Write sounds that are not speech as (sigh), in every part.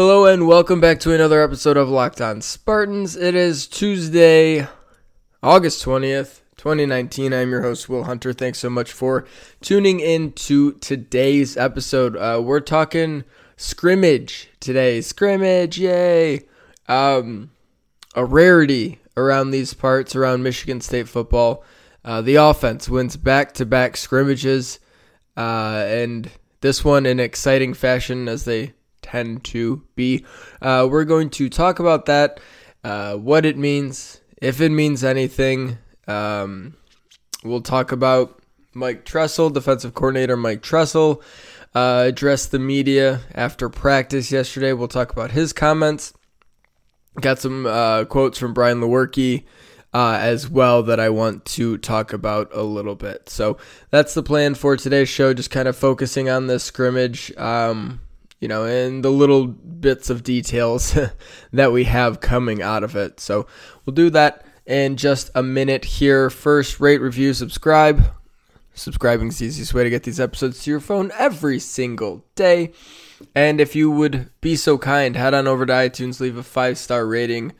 Hello and welcome back to another episode of Locked On Spartans. It is Tuesday, August 20th, 2019. I'm your host, Will Hunter. Thanks so much for tuning in to today's episode. Uh, we're talking scrimmage today. Scrimmage, yay! Um, a rarity around these parts, around Michigan State football. Uh, the offense wins back to back scrimmages, uh, and this one in exciting fashion as they tend to be. Uh, we're going to talk about that, uh, what it means, if it means anything. Um, we'll talk about Mike Tressel, defensive coordinator Mike Tressel, uh, addressed the media after practice yesterday. We'll talk about his comments. Got some uh, quotes from Brian Lewerke. Uh, as well that I want to talk about a little bit. So that's the plan for today's show, just kind of focusing on this scrimmage. Um, you know, and the little bits of details (laughs) that we have coming out of it. So we'll do that in just a minute here. First, rate, review, subscribe. Subscribing is the easiest way to get these episodes to your phone every single day. And if you would be so kind, head on over to iTunes, leave a five star rating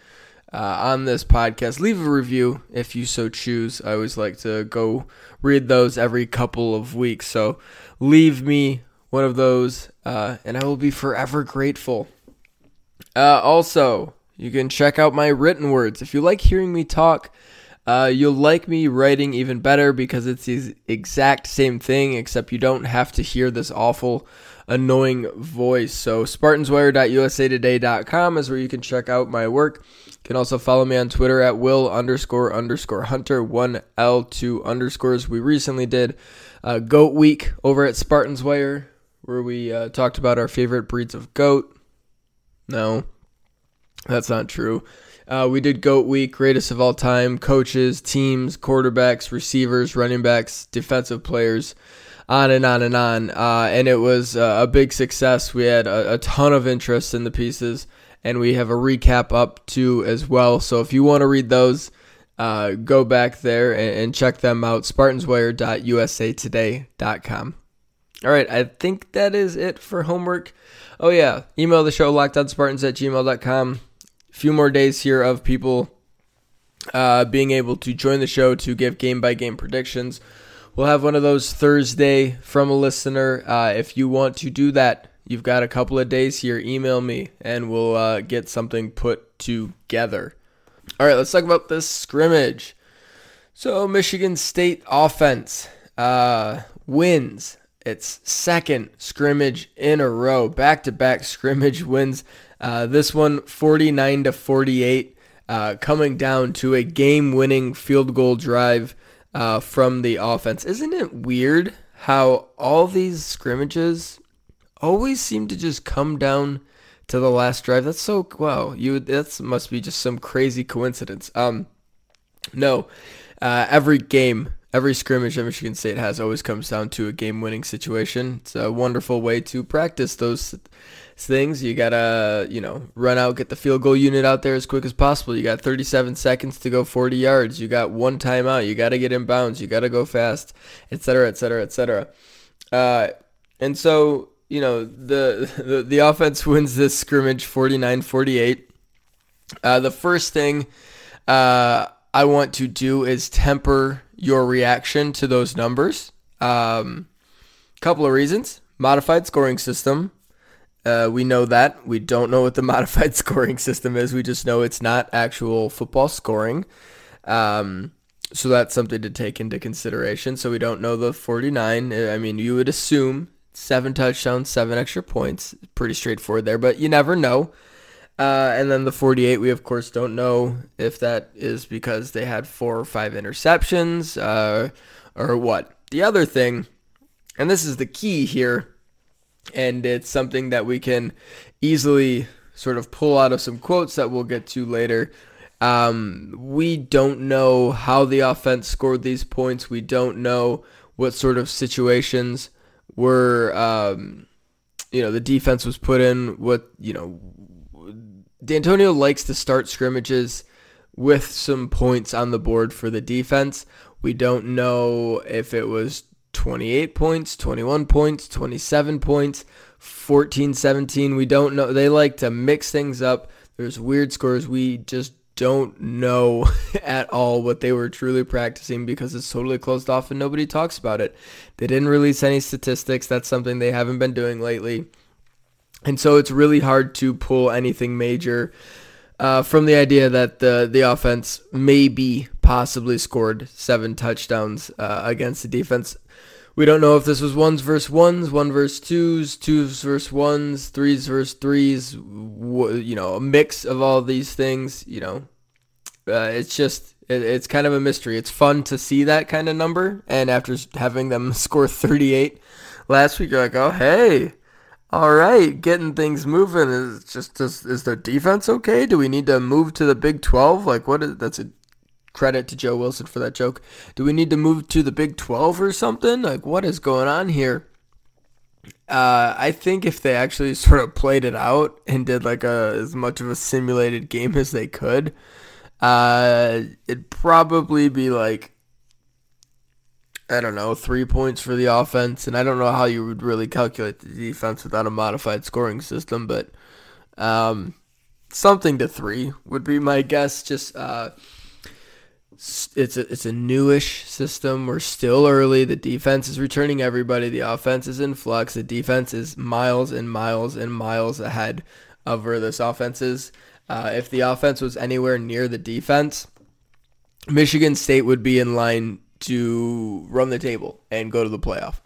uh, on this podcast. Leave a review if you so choose. I always like to go read those every couple of weeks. So leave me one of those, uh, and I will be forever grateful. Uh, also, you can check out my written words. If you like hearing me talk, uh, you'll like me writing even better because it's the exact same thing, except you don't have to hear this awful, annoying voice. So, SpartansWire.usatoday.com is where you can check out my work. You can also follow me on Twitter at will underscore underscore hunter, one L, two underscores. We recently did uh, Goat Week over at Spartans Wire where we uh, talked about our favorite breeds of goat. No, that's not true. Uh, we did GOAT Week, greatest of all time, coaches, teams, quarterbacks, receivers, running backs, defensive players, on and on and on. Uh, and it was uh, a big success. We had a, a, ton of interest in the pieces, and we have a recap up too as well. So if you want to read those, uh, go back there and, and check them out. SpartansWire.usatoday.com. All right, I think that is it for homework. Oh, yeah, email the show, lockedonspartans at gmail.com. A few more days here of people uh, being able to join the show to give game by game predictions. We'll have one of those Thursday from a listener. Uh, if you want to do that, you've got a couple of days here. Email me and we'll uh, get something put together. All right, let's talk about this scrimmage. So, Michigan State offense uh, wins its second scrimmage in a row, back to back scrimmage wins. Uh, this one 49 to 48, uh, coming down to a game winning field goal drive uh, from the offense. Isn't it weird how all these scrimmages always seem to just come down to the last drive? That's so wow. You that must be just some crazy coincidence. Um, no, uh, every game every scrimmage that Michigan State has always comes down to a game winning situation. It's a wonderful way to practice those things. You got to, you know, run out, get the field goal unit out there as quick as possible. You got 37 seconds to go 40 yards. You got one timeout. You got to get in bounds. You got to go fast, etc., etc., etc. And so, you know, the, (laughs) the, the offense wins this scrimmage 49 48. Uh, the first thing uh, I want to do is temper your reaction to those numbers. Um, couple of reasons. Modified scoring system. Uh, we know that. We don't know what the (laughs) modified scoring system is. We just know it's not actual football scoring. Um, so that's something to take into consideration. So we don't know the 49. I mean, you would assume seven touchdowns, seven extra points. Pretty straightforward there, but you never know. Uh, and then the 48, we of course don't know if that is because they had four or five interceptions uh, or what. The other thing, and this is the key here, and it's something that we can easily sort of pull out of some quotes that we'll get to later. Um, we don't know how the offense scored these points. We don't know what sort of situations were, um, you know, the defense was put in. What you know, Dantonio likes to start scrimmages with some points on the board for the defense. We don't know if it was 28 points, 21 points, 27 points, 14 17. We don't know. They like to mix things up. There's weird scores. We just don't know (laughs) at all what they were truly practicing because it's totally closed off and nobody talks about it. They didn't release any statistics. That's something they haven't been doing lately. And so it's really hard to pull anything major uh, from the idea that the, the offense maybe possibly scored seven touchdowns uh, against the defense. We don't know if this was ones versus ones, one versus twos, twos versus ones, threes versus threes, you know, a mix of all these things, you know. Uh, it's just, it, it's kind of a mystery. It's fun to see that kind of number. And after having them (laughs) score 38 last week, you're like, oh, hey, all right, getting things moving. Is just is, is the defense okay? Do we need to move to the Big 12? Like, what is that's a credit to Joe Wilson for that joke. Do we need to move to the Big 12 or something? Like, what is going on here? Uh, I think if they actually (laughs) sort of played it out and did like a as much of a simulated game as they could, uh, it'd probably be like I don't know, three points for the offense, and I don't know how you would really calculate the defense without a modified scoring system, but um, something to three would be my guess. Just uh, it's a it's a newish system. We're still early. The defense is returning everybody. The offense is in flux. The defense is miles and miles and miles ahead of where this offense is. Uh, if the offense was anywhere near the defense, Michigan State would be in line to run the table and go to the playoff.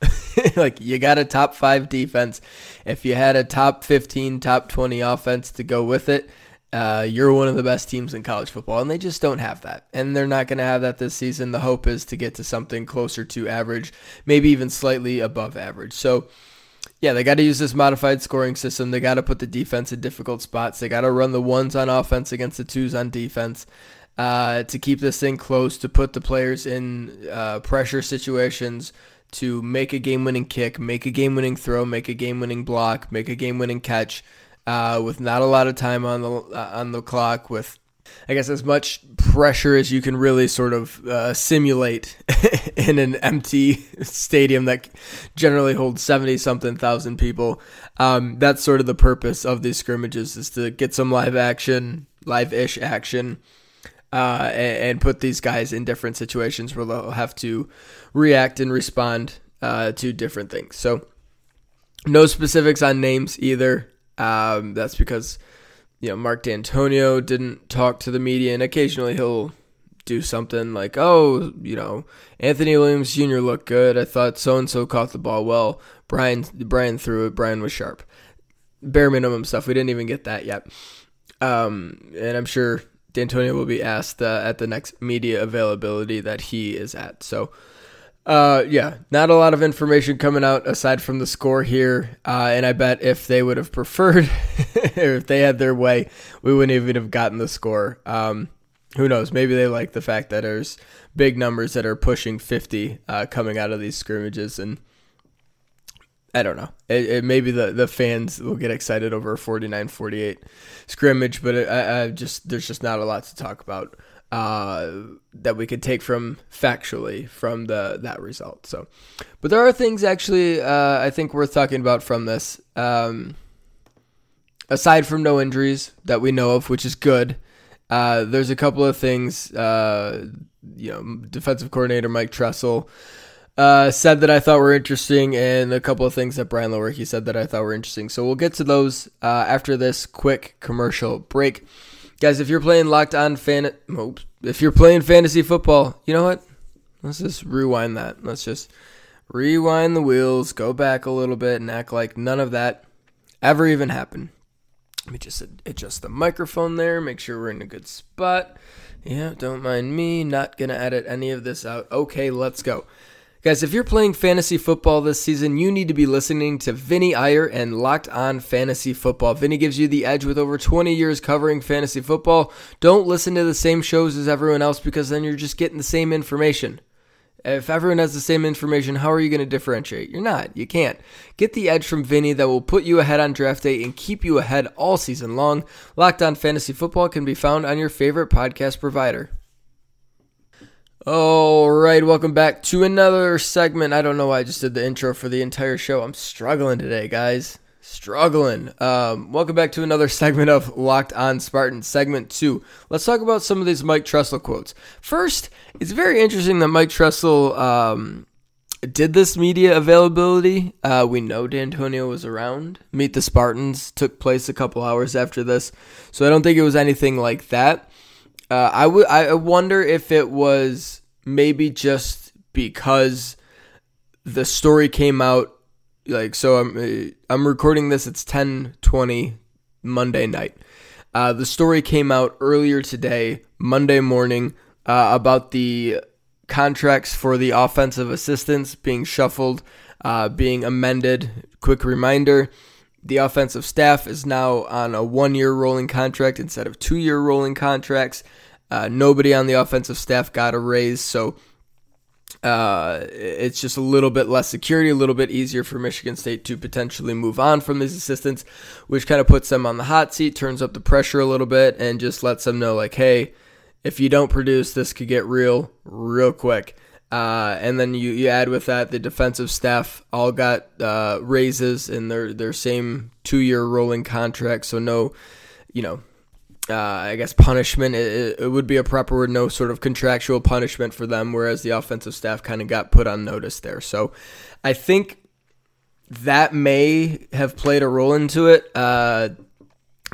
(laughs) like you got a top five defense. If you had a top 15, top 20 offense to go with it, uh, you're one of the best teams in college football, and they just don't have that. And they're not going to have that this season. The hope is to get to something closer to average, maybe even slightly above average. So, yeah, they got to use this modified scoring system. They got to put the defense in difficult spots. They got to run the ones on offense against the twos on defense uh, to keep this thing close, to put the players in uh, pressure situations, to make a game winning kick, make a game winning throw, make a game winning block, make a game winning catch. Uh, with not a lot of time on the uh, on the clock, with I guess as much pressure as you can really sort of uh, simulate (laughs) in an empty (laughs) stadium that generally holds 70 something thousand people. Um, that's sort of the purpose of these scrimmages is to get some live action, live ish action, uh, and, and, put these guys in different situations where they'll have to react and respond uh, to different things. So, no specifics on names either. Um, that's because you know Mark Dantonio didn't talk to the media, and occasionally he'll do something like, "Oh, you know, Anthony Williams Jr. looked good. I thought so and so caught the ball well. Brian Brian threw it. Brian was sharp. Bare minimum stuff. We didn't even get that yet. Um, and I'm sure Dantonio will be asked uh, at the next media availability that he is at. So, uh, yeah, not a lot of information coming out aside from the score here. Uh, and I bet if they would have preferred, (laughs) or if they had their way, we wouldn't even have gotten the score. Um, who knows? Maybe they like the fact that there's big numbers that are pushing 50 uh, coming out of these scrimmages and I don't know. It, it, maybe the, the fans will get excited over a 49-48 scrimmage, but it, I, I, just there's just not a lot to talk about uh, that we could take from factually from the that result. So, but there are things actually uh, I think worth talking about from this. Um, aside from no injuries that we know of, which is good. Uh, there's a couple of things. Uh, you know, defensive coordinator Mike Tressel uh, said that I thought were interesting, and a couple of things that Brian Lewerke said that I thought were interesting. So we'll get to those uh, after this quick commercial break, guys. If you're playing locked on fan, if you're playing fantasy football, you know what? Let's just rewind that. Let's just rewind the wheels, go back a little bit, and act like none of that ever even happened. Let me just adjust the microphone there, make sure we're in a good spot. Yeah, don't mind me, not gonna edit any of this out. Okay, let's go. Guys, if you're playing fantasy football this season, you need to be listening to Vinny Iyer and Locked On Fantasy Football. Vinny gives you the edge with over 20 years covering fantasy football. Don't listen to the same shows as everyone else because then you're just getting the same information. If everyone has the same information, how are you going to differentiate? You're not. You can't. Get the edge from Vinny that will put you ahead on draft day and keep you ahead all season long. Locked On Fantasy Football can be found on your favorite podcast provider. All right, welcome back to another segment. I don't know why I just did the intro for the entire show. I'm struggling today, guys. struggling. Um, welcome back to another (laughs) segment of Locked On Spartan, segment two. Let's talk about some of these Mike Tressel quotes. First, it's very interesting that Mike Tressel um, did this media availability. Uh, we know Dantonio was around. Meet the Spartans took place a couple hours after this, so I don't think it was anything like that. Uh, I would. I wonder if it was maybe just because the story came out like so I'm uh, I'm recording this it's 10:20 Monday night. Uh, the story came out earlier today, Monday morning, uh, about the contracts for the offensive assistants being shuffled, uh, being amended. Quick reminder the offensive staff is now on a one year rolling contract instead of two year rolling contracts. Uh, nobody on the offensive staff got a raise, so uh, it's just a little bit less security, a little bit easier for Michigan State to potentially move on from these assistants, which kind of puts them on the hot seat, turns up the pressure a little bit, and just lets them know, like, hey, if you don't produce, this could get real, real quick. Uh, and then you, you add with that the defensive staff all got uh, raises in their, their same two year rolling contract. So, no, you know, uh, I guess punishment. It, it, would be a proper word, no sort of contractual punishment for them, whereas the offensive staff kind of got put on notice there. So I think that may have played a role into it. Uh,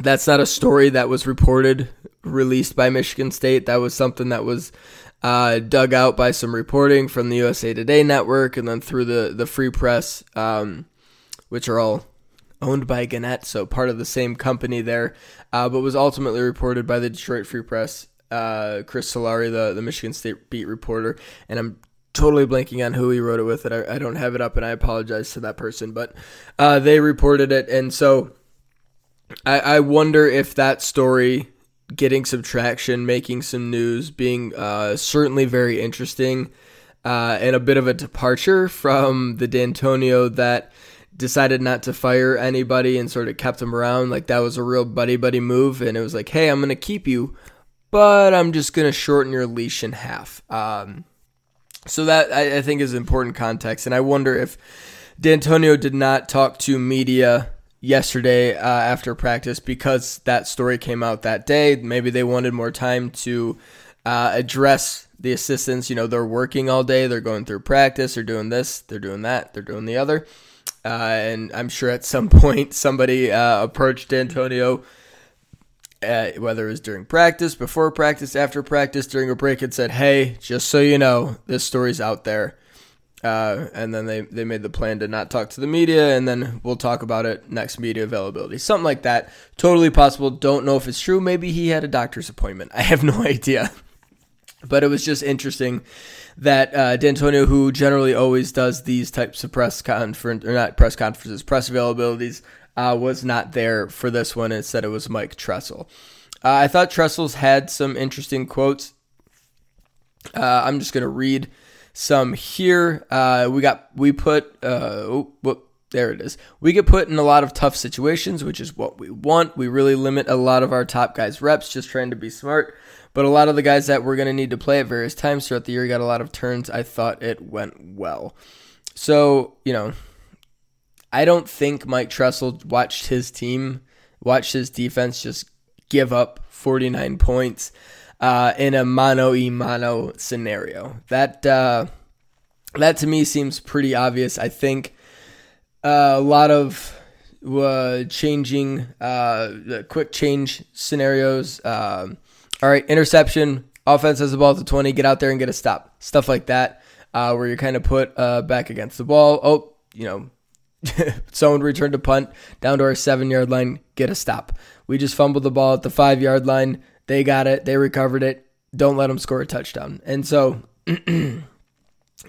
that's not a story that was reported, released by Michigan State. That was something that was uh, dug out by some reporting from the USA Today network and then through the, the Free Press, um, which are all owned by Gannett, so part of the same company there, uh, but was ultimately reported by the Detroit Free Press. Uh, Chris Solari, the, the Michigan State beat reporter, and I'm totally blanking on who he wrote it with. And I, I don't have it up, and I apologize to that person, but uh, they reported it, and so I, I wonder if that story getting some traction, making some news, being uh, certainly very interesting, uh, and a bit of a departure from the Dantonio that decided not to fire anybody and sort of kept him around. Like that was a real buddy buddy move, and it was like, hey, I'm gonna keep you, but I'm just gonna shorten your leash in half. Um, so that I, I think is important context, and I wonder if Dantonio did not talk to media yesterday uh, after practice because that story came out that day. Maybe they wanted more time to uh, address the assistants. You know, they're working all day, they're going through practice, they're doing this, they're doing that, they're doing the other. Uh, and I'm sure at (laughs) some point somebody uh, approached Dantonio, uh, whether it was during practice, before practice, after practice, during a break, and said, "Hey, just so you know, this story's out there." Uh, and then they, they made the plan to not talk to the media, and then we'll talk about it next media availability. Something like that. Totally possible. Don't know if it's true. Maybe he had a doctor's appointment. (laughs) I have no idea. But it was just interesting that uh, Dantonio, who generally always does these types of press conference or not press conferences, press availabilities, uh, was not there for this one. Instead, it was Mike Tressel. Uh, I thought Tressel's had some interesting quotes. Uh, I'm just gonna read some here. Uh, we got we put uh, oh, whoop, there it is. We get put in a lot of tough situations, which is what we want. We really limit a lot of our top guys' reps, just trying to be smart. But a lot of the guys that we're going to need to play at various times throughout the year got a lot of turns. I thought it went well. So, you know, I don't think Mike Tressel watched his team, watched his defense just give up 49 points uh, in a mano y mano scenario. That, uh, that to me seems pretty obvious. I think uh, a lot of uh, changing, uh, quick change scenarios. Um, all right, interception, offense has the ball at the 20, get out there and get a stop. Stuff like that, uh, where you're kind of put uh, back against the ball. Oh, you know, (laughs) someone returned a punt down to our seven yard line, get a stop. We just fumbled the ball at the five yard line. They got it, they recovered it. Don't let them score a touchdown. And so, (clears throat)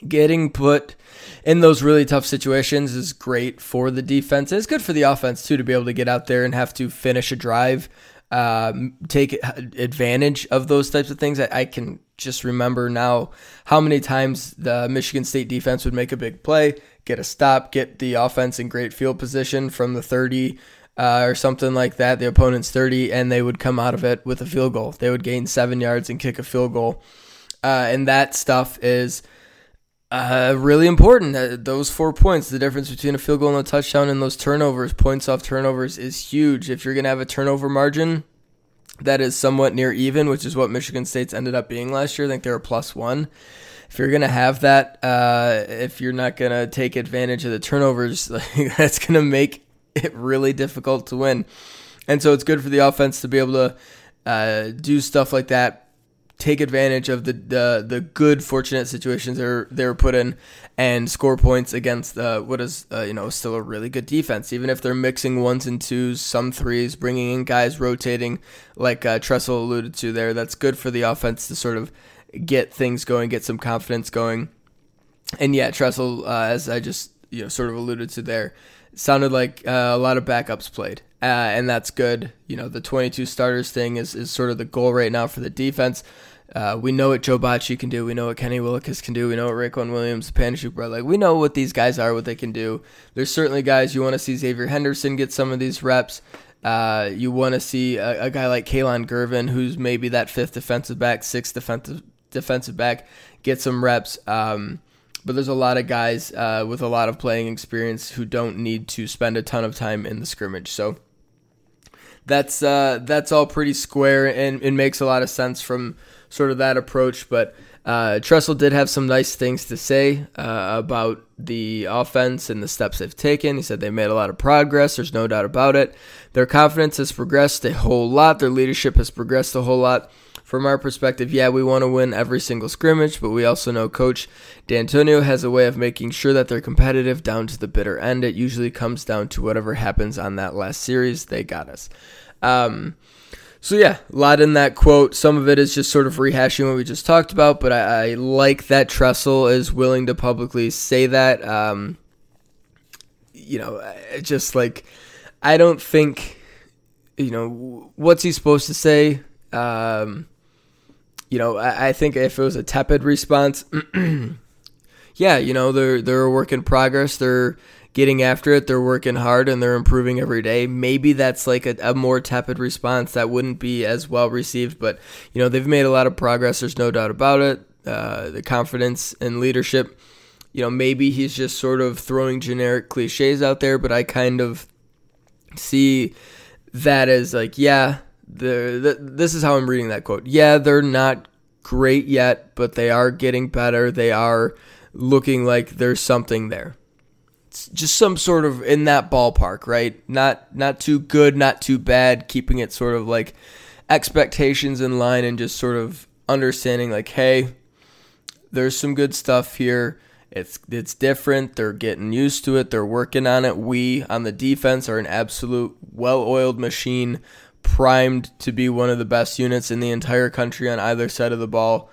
getting put in those really tough situations is great for the defense. It's good for the offense, too, to be able to get out there and have to finish a drive um, take advantage of those types of things. I, I, can just remember now how many times the Michigan State defense would make a big play, get a stop, get the offense in great field position from the 30 uh, or something like that, the opponent's 30, and they would come out of it with a field goal. They would gain seven yards and kick a field goal. Uh, and that stuff is Uh, really important. Uh, those four points, the difference between a field goal and a touchdown and those turnovers, points off turnovers, is huge. If you're going to have a turnover margin that is somewhat near even, which is what Michigan State's ended up being last year, I think they were plus one. If you're going to have that, uh, if you're not going to take advantage of the turnovers, like, (laughs) that's going to make (laughs) it really difficult to win. And so it's good for the offense to be able to uh, do stuff like that take advantage of the the, the good fortunate situations they're they're put in and score points against uh, what is uh, you know still a really good defense even if they're mixing ones and twos some threes bringing in guys rotating like uh, Tressel alluded to there that's good for the offense to sort of get things going get some confidence going and yeah Tressel uh, as I just you know sort of alluded to there sounded like uh, a lot of backups played uh, and that's good. You know, the 22 starters thing is, is sort of the goal right now for the defense. Uh, we know what Joe Bachie can do. We know what Kenny Willekes can do. We know what Raequan Williams, Panasiuk, bro. Like we know what these guys are, what they can do. There's certainly guys you want to see Xavier Henderson get some of these reps. Uh, you want to see a, a, guy like Kalon Gervin, who's maybe that fifth defensive back, sixth defensive defensive back, get some reps. Um, but there's a lot of guys uh, with a lot of playing experience who don't need to spend a ton of time in the scrimmage. So that's uh, that's all pretty square and it makes a lot of sense from sort of that approach. But uh, Tressel did have some nice things to say uh, about the offense and the steps they've taken. He said they made a lot of progress. There's no doubt about it. Their confidence has progressed a whole lot. Their leadership has progressed a whole lot. From our perspective, yeah, we want to win every single scrimmage, but we also know Coach Dantonio has a way of making sure that they're competitive down to the bitter end. It usually comes down to whatever happens on that last series. They got us. Um, so yeah, a lot in that quote. Some of it is just sort of rehashing what we just talked about, but I, I like that Tressel is willing to publicly say that. Um, you know, just like I don't think, you know, what's he supposed to say? Um, you know, I, I think if it was a tepid response, (clears throat) yeah, you know, they're they're a work in progress. They're getting after it. They're working hard and they're improving every day. Maybe that's like a, a, more tepid response that wouldn't be as well received, but you know they've made a lot of progress. There's no doubt about it. Uh, the confidence and leadership. You know, maybe he's just sort of throwing generic cliches out there, but I kind of see that as like, yeah, this is how I'm reading that quote. Yeah, they're not great yet, but they are getting better. They are looking like there's something there It's just some sort of in that ballpark, right? Not not too good, not too bad, keeping it sort of like expectations in line and just sort of understanding like, hey, there's some good stuff here. It's it's different. They're getting used to it. They're working on it. We on the defense are an absolute well-oiled machine, primed to be one of the best units in the entire country on either side of the ball.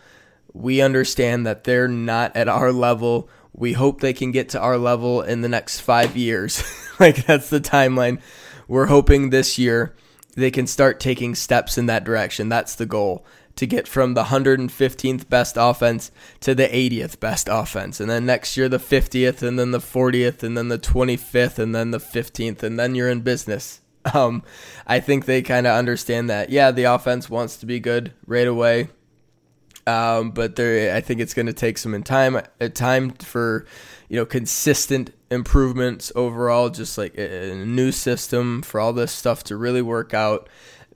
We understand that they're not at our level we hope they can get to our level in the next five years. (laughs) like that's the timeline. We're hoping this year they can start taking steps in that direction. That's the goal to get from the 115th best offense to the 80th best offense. And then next year, the 50th, and then the 40th, and then the 25th, and then the 15th, and then you're in business. (laughs) Um, I think they kind of understand that. Yeah, the offense wants to be good right away. Um, but there, I think it's going to take some time, uh, time for you know consistent improvements overall. Just like a, a new system for all this stuff to really work out.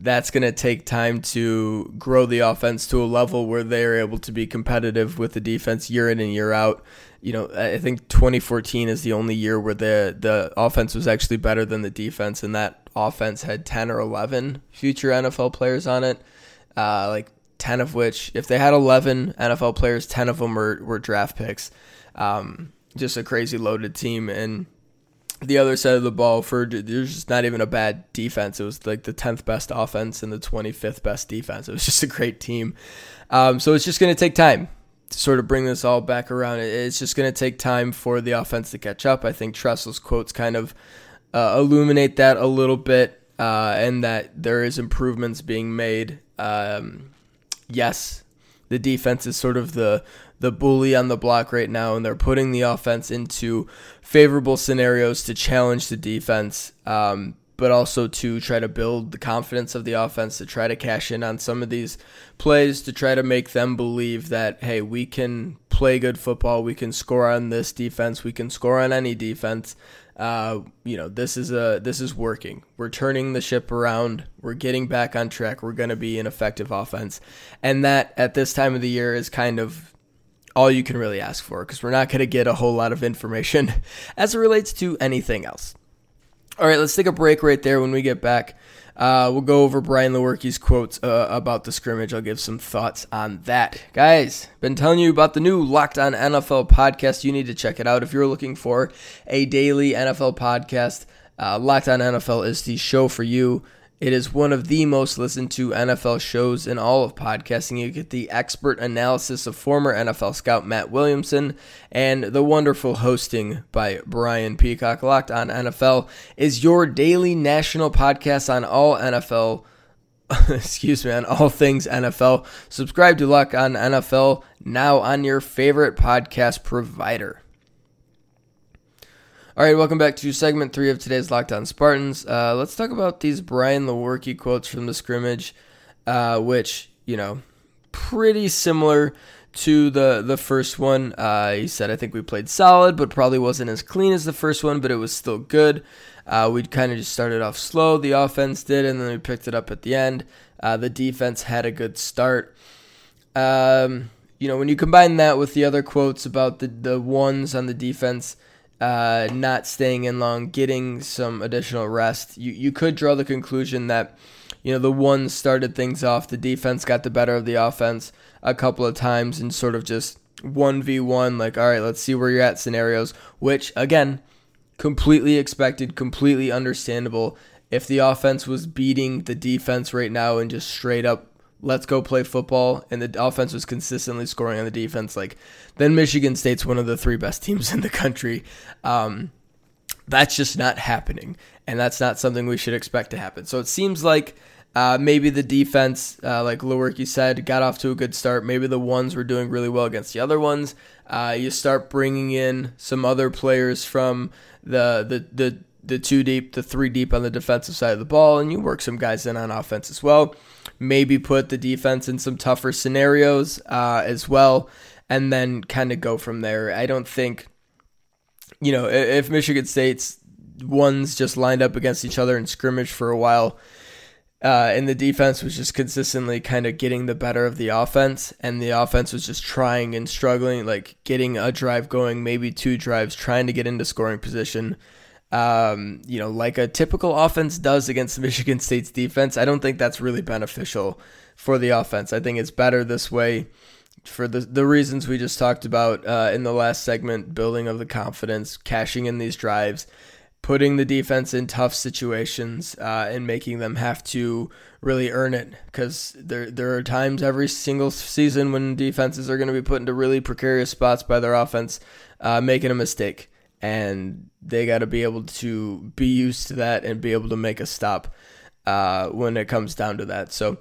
That's going to take time to grow the offense to a level where they are able to be competitive with the defense year in and year out. You know, I think 2014 is the only year where the the offense was actually better than the defense, and that offense had 10 or 11 future NFL players on it. Uh, like 10 of which, if they had 11 NFL players, 10 of them were, were draft picks. Um, just a crazy loaded team. And the other side of the ball, for there's just not even a bad defense. It was like the 10th best offense and the 25th best defense. It was (laughs) just a great team. Um, so it's just going to take time to sort of bring this all back around. It's just going to take time for the offense to catch up. I think Tressel's quotes kind of uh, illuminate that a little bit, uh, and that there is improvements being made. Um, yes, the defense is sort of the the bully on the block right now, and they're putting the offense into favorable scenarios to challenge the defense. Um, but also to try to build the confidence of the offense, to try to cash in on some of these plays, to try to make them believe that, hey, we can play good football, we can score on this defense, we can score on any defense. Uh, you know, this is a this is working. We're turning the ship around. We're getting back on track. We're going to be an effective offense, and that at this time of the year is kind of all you can really ask for because we're not going to get a whole lot of information (laughs) as it relates to anything else. All right, let's take a break right there. When we get back, uh, we'll go over Brian Lewerke's quotes uh, about the scrimmage. I'll give some thoughts on that. Guys, been telling you about the new Locked On NFL podcast. You need to check it out if you're looking for a daily NFL podcast. Uh, Locked On NFL is the show for you. It is one of the most listened to NFL shows in all of podcasting. You get the expert analysis of former NFL scout Matt Williamson and the wonderful hosting by Brian Peacock. Locked on NFL is your daily national podcast on all NFL. (laughs) excuse me, on all things NFL. Subscribe to Lock on NFL now on your favorite podcast provider. All right, welcome back to segment three of today's Locked On Spartans. Uh, let's talk about these Brian Lewerke quotes from the scrimmage, uh, which you know, pretty similar to the the first one. Uh, he said, "I think we played solid, but probably wasn't as clean as the first one, but it was still good. Uh, we kind of just started off slow. The offense did, and then we picked it up at the end. Uh, the defense had a good start." Um, you know, when you combine that with the other quotes about the the ones on the defense uh, not staying in long, getting some additional rest, you, you could draw the conclusion that, you know, the ones started things off. The defense got the better of the offense a couple of times and sort of just 1v1, like, all right, let's see where you're at scenarios, which, again, completely expected, completely understandable. If the offense was beating the defense right now and just straight up let's go play football and the offense was consistently scoring on the defense like then michigan state's one of the three best (laughs) teams in the country um, that's just not happening and that's not something we should expect to happen so it seems like uh, maybe the defense, uh, like Lewerke said, got off to a good start. Maybe the ones were doing really well against the other ones. Uh, you start bringing in some other players from the, the the the two deep, the three deep on the defensive side of the ball, and you work some guys in on offense as well maybe put the defense in some tougher scenarios uh, as well, and then kind of go from there. I don't think, you know, if Michigan State's ones just lined up against each other and scrimmage for a while, uh, and the defense was just consistently kind of getting the better of the offense, and the offense was just trying and struggling, like getting a drive going, maybe two drives, trying to get into scoring position um, you know, like a typical offense does against (laughs) Michigan State's defense. I don't think that's really beneficial for the offense. I think it's better this way for the the reasons we just talked about uh, in the last segment, building of the confidence, cashing in these drives, putting the defense in tough situations, uh, and making them have to really earn it. Because there there are times every single season when defenses are going to be put into really precarious spots by their offense, uh, making a mistake and they got to be able to be used to that and be able to make a stop uh, when it comes down to that. So,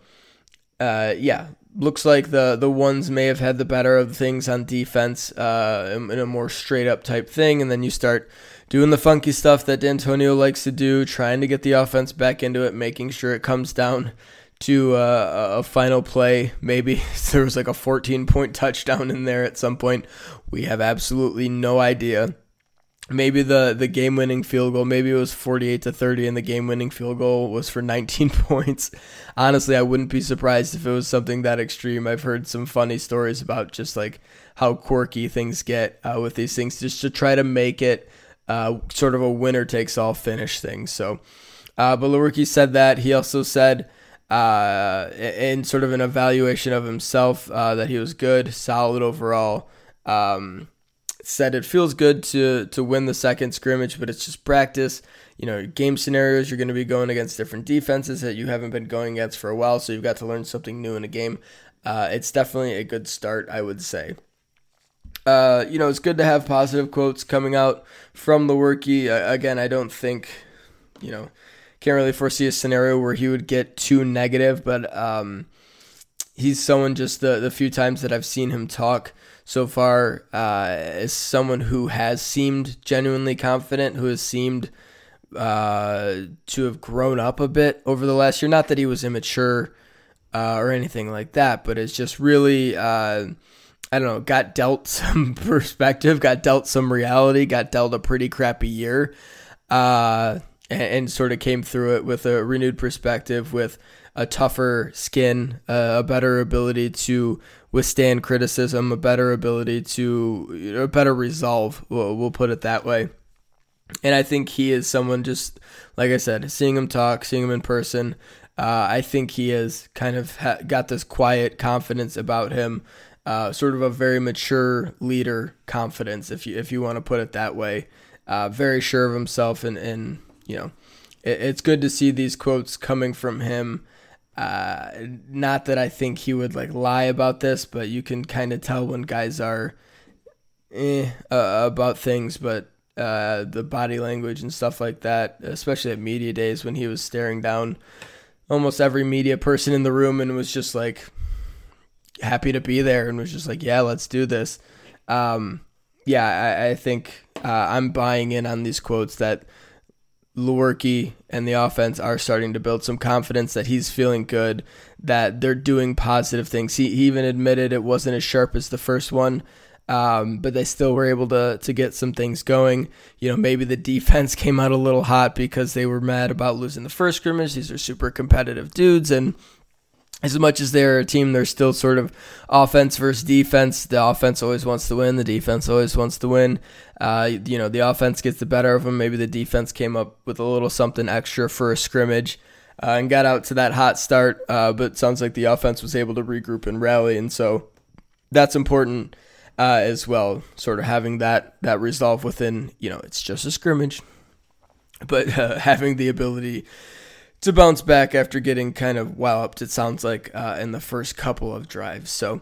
uh, yeah, looks like the the ones may have had the better of things on defense uh, in, in, a more straight up type thing, and then you start doing the funky stuff that Dantonio likes to do, trying to get the offense back into it, making sure it comes down to uh, a final play. Maybe (laughs) there was like a 14 point touchdown in there at some point. We have absolutely no idea maybe the the game winning field goal maybe it was 48 to 30 and the game winning field goal was for 19 (laughs) points. Honestly i wouldn't be surprised if it was something that extreme. I've heard some funny stories about just like how quirky things get uh, with these things just to try to make it uh, sort of a winner takes all finish thing. So uh, but Lewerke said that. He also said uh, in sort of an evaluation of himself uh, that he was good solid overall. Um, said it feels good to to win the second scrimmage, but it's just practice. You know, game scenarios you're going to be going against different defenses that you haven't been going against for a while, so you've got to learn something new in a game. Uh, it's definitely a good start, I would say. Uh, you know, it's good to have positive quotes coming out from Lewerke. Uh, again, I don't think, you know, can't really foresee a scenario where he would get too negative, but um, he's someone just the the few times that I've seen him talk so far uh, as someone who has seemed genuinely confident, who has seemed uh, to have grown up a bit over the last year. Not that he was immature uh, or anything like that, but it's just really, uh, I don't know, got dealt (laughs) some perspective, got dealt some reality, got dealt a pretty crappy year, uh, and, and, sort of came through it with a renewed perspective, with a tougher skin, uh, a better ability to withstand criticism, a better ability to, a better resolve. We'll, we'll put it that way. And I think he is someone just like I said, seeing him talk, seeing him in person. Uh, I think he has kind of ha- got this quiet confidence about him, uh, sort of a very mature leader confidence, if you if you want to put it that way. Uh, very sure of himself, and and you know, it, it's good to see these quotes coming from him. Uh, not that I think he would like lie about this, but you can kind of tell when guys are eh, uh, about things, but uh, the body language and stuff like that, especially at media days when he was staring down almost every media person in the room and was just like happy to be there and was just like, yeah, let's do this. Um, yeah, I, I think uh, I'm buying in on these quotes that Lewerke and the offense are starting to build some confidence that he's feeling good, that they're doing positive things. He, he even admitted it wasn't as sharp as the first one, um, but they still were able to to get some things going. You know, maybe the defense (laughs) came out a little hot because they were mad about losing the first scrimmage. These are super competitive dudes, and as much as they're a team, they're still sort of offense versus defense. The offense always wants to win. The defense always wants to win. Uh, you know, the offense gets the better of them. Maybe the defense came up with a little something extra for a scrimmage. Uh, and got out to that hot start, uh, but sounds like the offense was able to regroup and rally, and so that's important uh, as well. Sort of having that that resolve within, you know, it's just a scrimmage, but (laughs) uh, having the ability to bounce back after getting kind of walloped. It sounds like uh, in the first couple of drives. So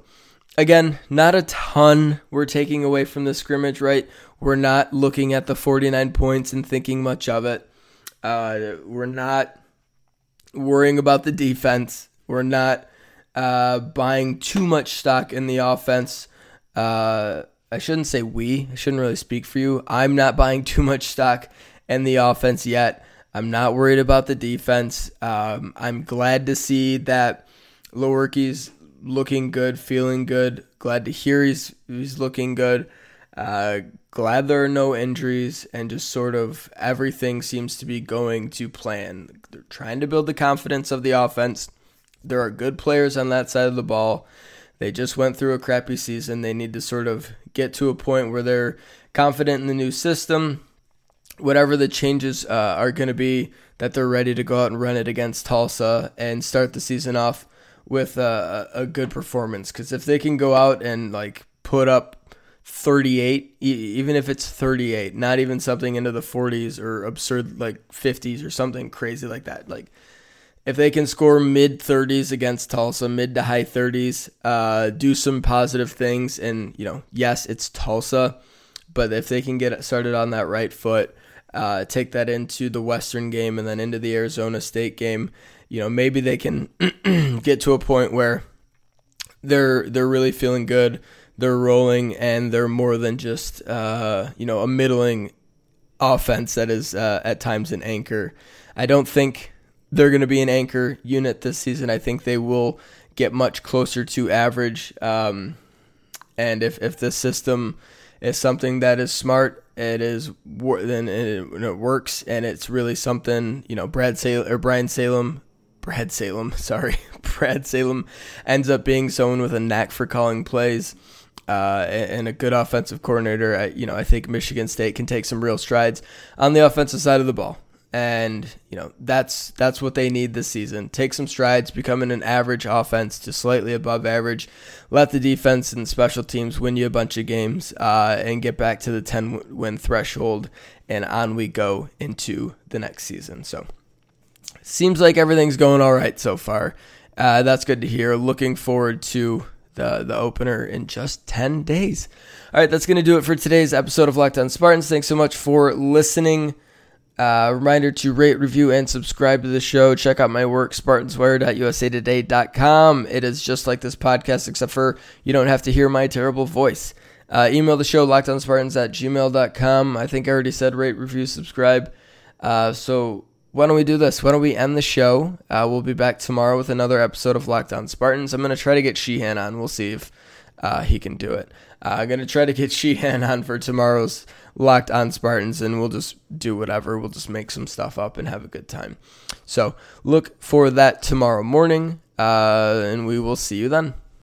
again, not a ton we're taking away from the scrimmage, right? We're not looking at the 49 points and thinking much of it. Uh, we're not worrying about the defense. We're not uh, buying too much stock in the offense. Uh, I shouldn't say we. I shouldn't really speak for you. I'm not buying too much stock in the offense yet. I'm not worried about the defense. Um, I'm glad to see that Lewerke's looking good, feeling good. Glad to hear he's he's looking good. Uh, glad there are no injuries and just sort of everything seems to be going to plan. They're trying to build the confidence of the offense. There are good players on that side of the ball. They just went through a crappy season. They need to sort of get to a point where they're confident in the new system. Whatever the changes uh, are going to be, that they're ready to go out and run it against Tulsa and start the season off with a, a good performance. Because if they can go out and like put up 38, even if it's 38, not even something into the 40s or absurd like 50s or something crazy like that, like if they can score mid 30s against Tulsa, mid to high 30s, uh, do some positive things, and you know, yes, it's Tulsa, but if they can get started on that right foot, uh, take that into the Western game and then into the Arizona State game, you know, maybe they can (clears throat) get to a point where they're they're really feeling good, they're rolling, and they're more than just uh, you know a middling offense that is uh, at times an anchor. I don't think they're going to be an anchor unit this season. I think they will get much closer to average. Um, and if, if the system is something that is smart, it is then it, it works, and it's really something you know. Brad Salem or Brian Salem, Brad Salem, (laughs) sorry, Brad Salem ends up being someone with a knack for calling plays. Uh, and a good offensive coordinator, I, you know, I think Michigan State can take some real strides on the offensive side of the ball and you know that's that's what they need this season. Take some strides, becoming an average offense to slightly above average. Let the defense and special teams win you a bunch of games, uh, and get back to the ten win threshold. And on we go into the next season. So seems like everything's going all right so far. Uh, that's good to hear. Looking forward to the the opener in just 10 days. All right, that's going to do it for today's episode of Locked On Spartans. Thanks so much for listening. Uh, reminder to rate, review, and subscribe to the show. Check out my work, spartanswire.usatoday.com. It is just like this podcast, except for you don't have to hear my terrible voice. Uh, email the show, lockedonspartans at gmail.com. I think I already said rate, review, subscribe. Uh, so why don't we do this? Why don't we end the show? Uh, we'll be back tomorrow with another episode of Locked On Spartans. I'm going to try to get Sheehan on. We'll see if uh, he can do it. Uh, I'm going to try to get (laughs) Sheehan on for tomorrow's Locked On Spartans, and we'll just do whatever. We'll just make some stuff up and have a good time. So look for that tomorrow morning, uh, and we will see you then.